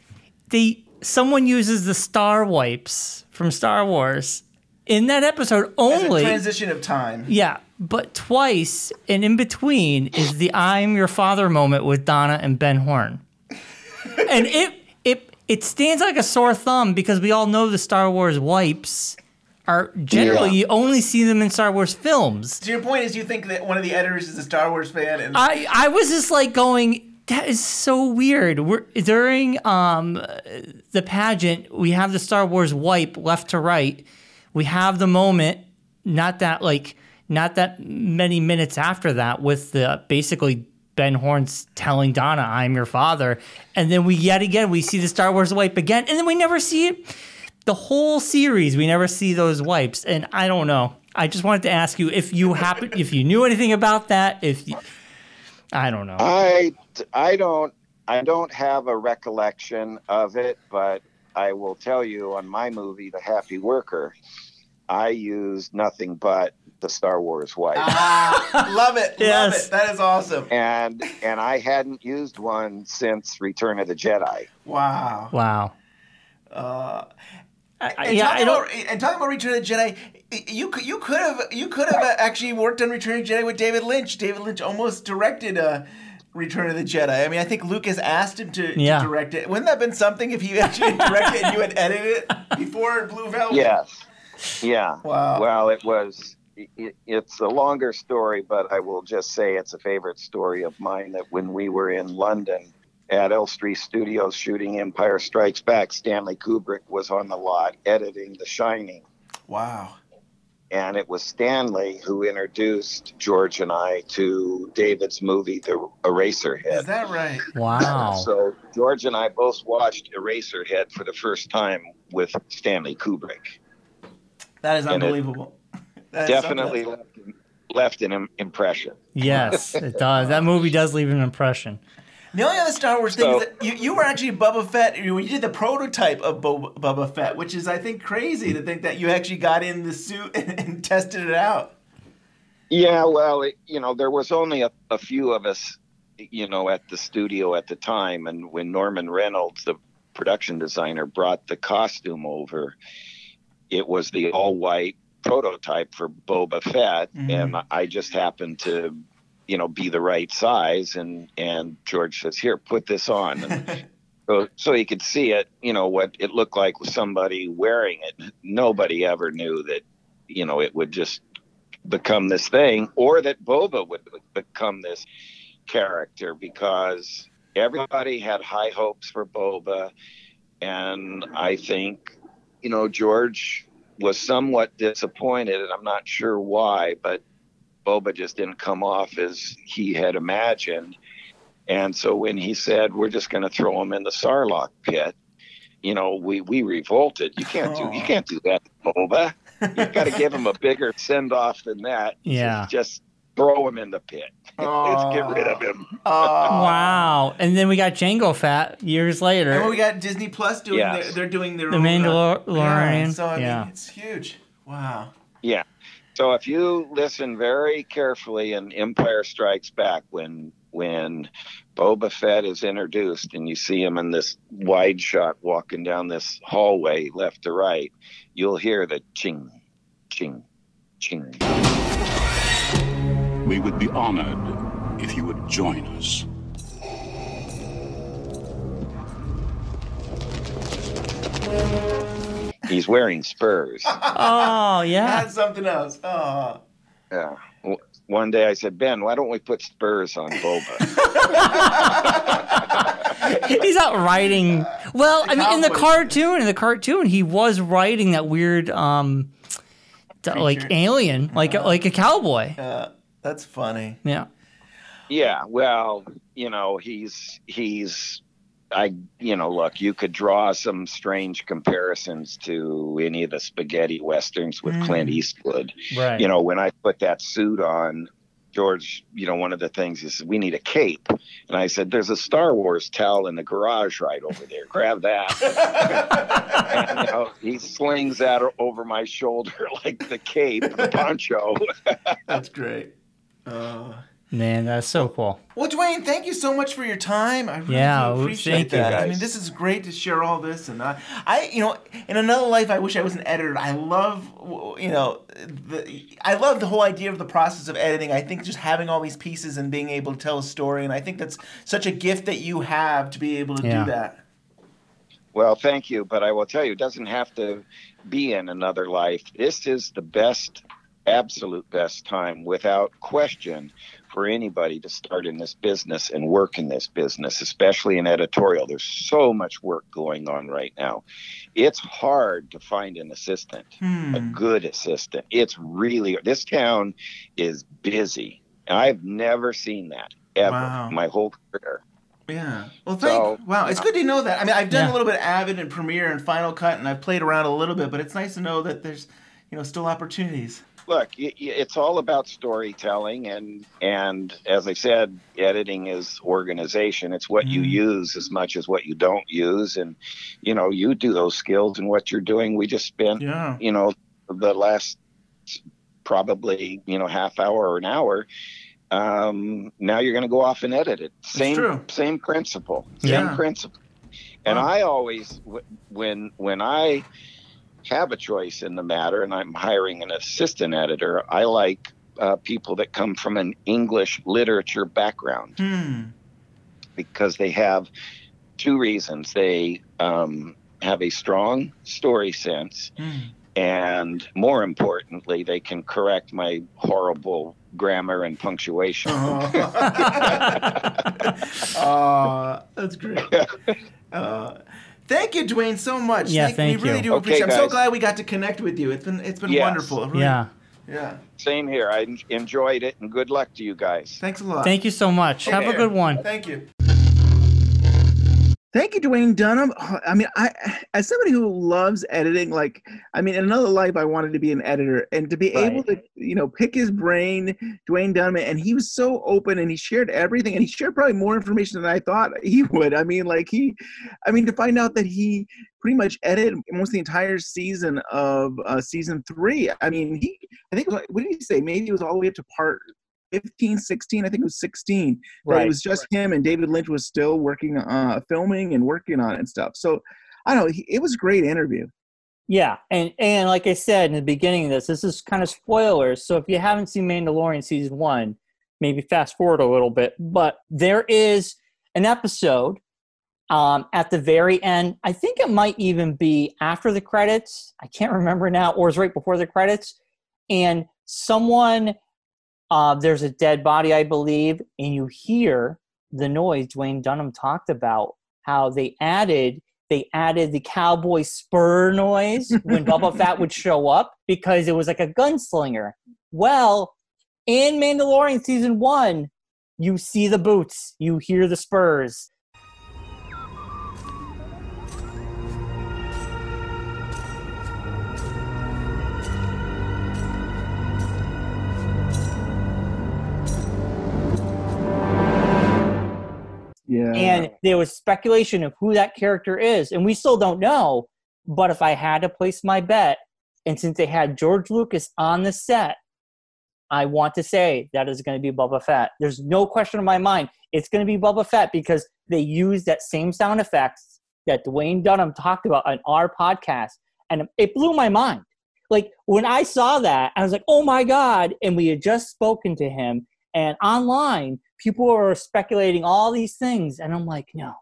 they someone uses the star wipes from Star Wars in that episode only. transition of time. yeah, but twice and in between is the I'm your father moment with Donna and Ben Horne. and it it it stands like a sore thumb because we all know the Star Wars wipes are generally Yeah. you only see them in Star Wars films. So your point is, you think that one of the editors is a Star Wars fan, and I I was just like going. That is so weird. We're during um the pageant. We have the Star Wars wipe left to right. We have the moment, not that like not that many minutes after that, with the basically Ben Horne's telling Donna, "I'm your father," and then we yet again we see the Star Wars wipe again, and then we never see it. The whole series, we never see those wipes, and I don't know. I just wanted to ask you if you happen, if you knew anything about that. If you, I don't know. I I don't I don't have a recollection of it, but I will tell you on my movie, The Happy Worker, I used nothing but the Star Wars wipe. Ah, love it. Love Yes. it. That is awesome. and and I hadn't used one since Return of the Jedi. Wow. wow. Uh, I, I- and, yeah, talking I don't. about, and talking about Return of the Jedi, you could you could have you could have actually worked on Return of the Jedi with David Lynch. David Lynch almost directed uh, Return of the Jedi. I mean, I think Lucas asked him to, to Yeah. direct it. Wouldn't that have been something if he actually directed it and you had edited it before Blue Velvet? Yes. Yeah. Wow. Well, it was. It, it's a longer story, but I will just say it's a favorite story of mine. That when we were in London at Elstree Studios shooting Empire Strikes Back, Stanley Kubrick was on the lot editing The Shining, Wow. And it was Stanley who introduced George and I to David's movie, The Eraserhead. Is that right? Wow. So George and I both watched Eraserhead for the first time with Stanley Kubrick. That is And unbelievable. That is Definitely something left, left an impression. Yes, it does. That movie does leave an impression. The only other Star Wars thing So- is that you, you were actually Boba Fett. You, you did the prototype of Bo- Boba Fett, which is, I think, crazy to think that you actually got in the suit and, and tested it out. Yeah, well, it, you know, there was only a, a few of us, you know, at the studio at the time, and when Norman Reynolds, the production designer, brought the costume over, it was the all white prototype for Boba Fett, Mhm. and I just happened to, you know, be the right size, and and George says, "Here, put this on." So, so he could see it, you know, what it looked like with somebody wearing it. Nobody ever knew that, you know, it would just become this thing or that Boba would become this character because everybody had high hopes for Boba. And I think, you know, George was somewhat disappointed, and I'm not sure why, but Boba just didn't come off as he had imagined. And so when he said, we're just going to throw him in the Sarlacc pit, you know, we, we revolted. You can't do you Oh. can't do that, Boba. You've got to give him a bigger send off than that. Yeah. Just throw him in the pit. Let's get rid of him. Oh. Wow. And then we got Jango Fett years later. And we got Disney Plus doing Yes. their, they're doing their The own, uh, Mandalorian. Yeah, so I Yeah. mean, it's huge. Wow. Yeah. So if you listen very carefully in Empire Strikes Back, when when Boba Fett is introduced and you see him in this wide shot walking down this hallway left to right, you'll hear the ching, ching, ching. We would be honored if you would join us. He's wearing spurs. oh, yeah. That's something else. Oh. Yeah. One day I said, Ben, why don't we put spurs on Boba? He's not riding. Well, I mean, in the cartoon, in the cartoon, he was riding that weird, um, d- like alien, like a, like a cowboy. Uh, that's funny. Yeah. Yeah, well, you know, he's he's I you know, look, you could draw some strange comparisons to any of the spaghetti westerns with Clint Eastwood. Right. You know, when I put that suit on, George, you know, one of the things is we need a cape. And I said, There's a Star Wars towel in the garage right over there. Grab that. and, you know, he slings that over my shoulder like the cape, the poncho. That's great. Uh, Man, that's so cool. well, Duwayne, thank you so much for your time. I really Yeah, do appreciate thank you, that. I mean, this is great to share all this, and I, I, you know, in another life, I wish I was an editor. I love, you know, the, I love the whole idea of the process of editing. I think just having all these pieces and being able to tell a story, and I think that's such a gift that you have to be able to Yeah. do that. Well, thank you, but I will tell you, it doesn't have to be in another life. This is the best, absolute best time, without question, for anybody to start in this business and work in this business, especially in editorial. There's so much work going on right now. It's hard to find an assistant, a hmm. good assistant. It's really, this town is busy. I've never seen that ever Wow. my whole career. Yeah. Well, thank. So- wow, it's good to know that. I mean, I've done Yeah. a little bit of Avid and Premiere and Final Cut, and I've played around a little bit, but it's nice to know that there's, you know, still opportunities. Look, it's all about storytelling, and and as I said, editing is organization. It's what you Mhm. use as much as what you don't use, and you know you do those skills and what you're doing. We just spent Yeah. you know the last probably you know half hour or an hour um now you're going to go off and edit it same same principle Yeah. same principle and Wow. i always when when i have a choice in the matter and i'm hiring an assistant editor i like uh, people that come from an english literature background Hmm. because they have two reasons they um, have a strong story sense Hmm. and more importantly, they can correct my horrible grammar and punctuation. oh, that's great. Uh, thank you, Duwayne, so much. Yeah, thank we really you. do Okay, appreciate. I'm so glad we got to connect with you. It's been it's been Yes. wonderful. Really- Yeah. Yeah. Same here. I enjoyed it, and good luck to you guys. Thanks a lot. Thank you so much. Have a good one. Thank you. Thank you, Duwayne Dunham. Oh, I mean, I as somebody who loves editing, like, I mean, in another life, I wanted to be an editor, and to be able to, you know, pick his brain, Duwayne Dunham, and he was so open, and he shared everything, and he shared probably more information than I thought he would. I mean, like he, I mean, to find out that he pretty much edited almost the entire season of uh, season three. I mean, he, I think, what did he say? Maybe it was all the way up to part 15, 16. I think it was 16 that Right. it was just him and David Lynch was still working uh filming and working on it and stuff. So I don't know, he, it was a great interview. Yeah, and and like I said in the beginning of this, this is kind of spoilers. So if you haven't seen Mandalorian season one, maybe fast forward a little bit. But there is an episode um, at the very end. I think it might even be after the credits. I can't remember now, or it's right before the credits. And someone, uh, there's a dead body, I believe, and you hear the noise Duwayne Dunham talked about. How they added they added the cowboy spur noise when Boba Fett would show up because it was like a gunslinger. Well, in Mandalorian season one, you see the boots, you hear the spurs. Yeah. And there was speculation of who that character is, and we still don't know. But if I had to place my bet, and since they had George Lucas on the set, I want to say that is going to be Boba Fett. There's no question in my mind. It's going to be Boba Fett because they used that same sound effects that Duwayne Dunham talked about on our podcast, and it blew my mind. Like when I saw that, I was like, "Oh my god!" And we had just spoken to him, and online people are speculating all these things, and I'm like, "No,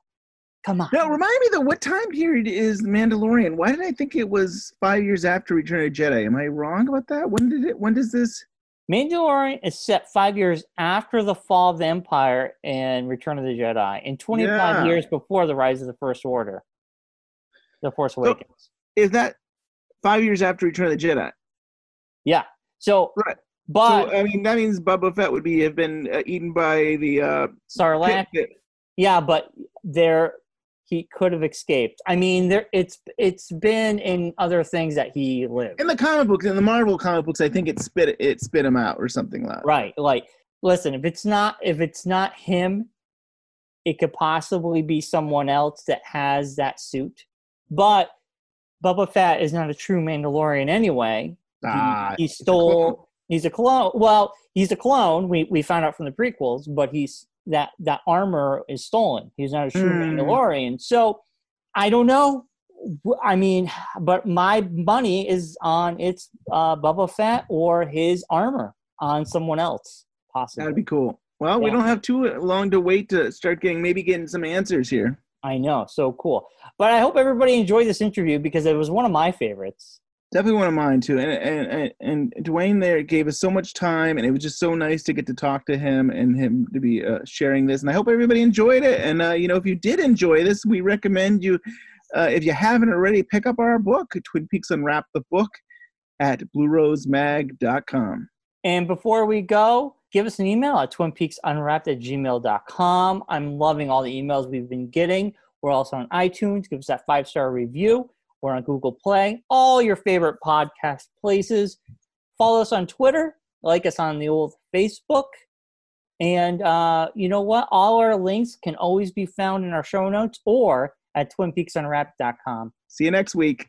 come on." now remind me though, what time period is Mandalorian? Why did I think it was five years after Return of the Jedi? Am I wrong about that? When did it when does this Mandalorian is set five years after the fall of the Empire and Return of the Jedi, and 25 Yeah. years before the rise of the First Order, the Force Awakens. is that five years after Return of the Jedi? yeah. So, Right. But so I mean that means Boba Fett would be have been uh, eaten by the uh Sarlacc, pit- pit. yeah, but there he could have escaped. I mean, there it's it's been in other things that he lived. in the comic books in the Marvel comic books I think it spit it spit him out or something like that. Right. Like, listen, if it's not if it's not him, it could possibly be someone else that has that suit. But Boba Fett is not a true Mandalorian anyway. He- Ah, he, a stole. He's a clone. Well, he's a clone. We we found out from the prequels, but he's that that armor is stolen. He's not a true Hmm. Mandalorian. So I don't know. I mean, but my money is on it's uh, Boba Fett or his armor on someone else, possibly. That'd be cool. Well, we don't have too long to wait to start getting maybe getting some answers here. I know, so cool. But I hope everybody enjoyed this interview because it was one of my favorites. Definitely one of mine too. And and and, and Duwayne there gave us so much time, and it was just so nice to get to talk to him and him to be uh, sharing this. And I hope everybody enjoyed it. And uh, you know, if you did enjoy this, we recommend you, uh, if you haven't already, pick up our book, Twin Peaks Unwrapped, the book, at BlueRoseMag.com. And before we go, give us an email at twinpeaksunwrapped at gmail.com. I'm loving all the emails we've been getting. We're also on iTunes. Give us that five star review. We're on Google Play, all your favorite podcast places. Follow us on Twitter, like us on the old Facebook. And uh, you know what? All our links can always be found in our show notes or at twinpeaksunwrapped.com. See you next week.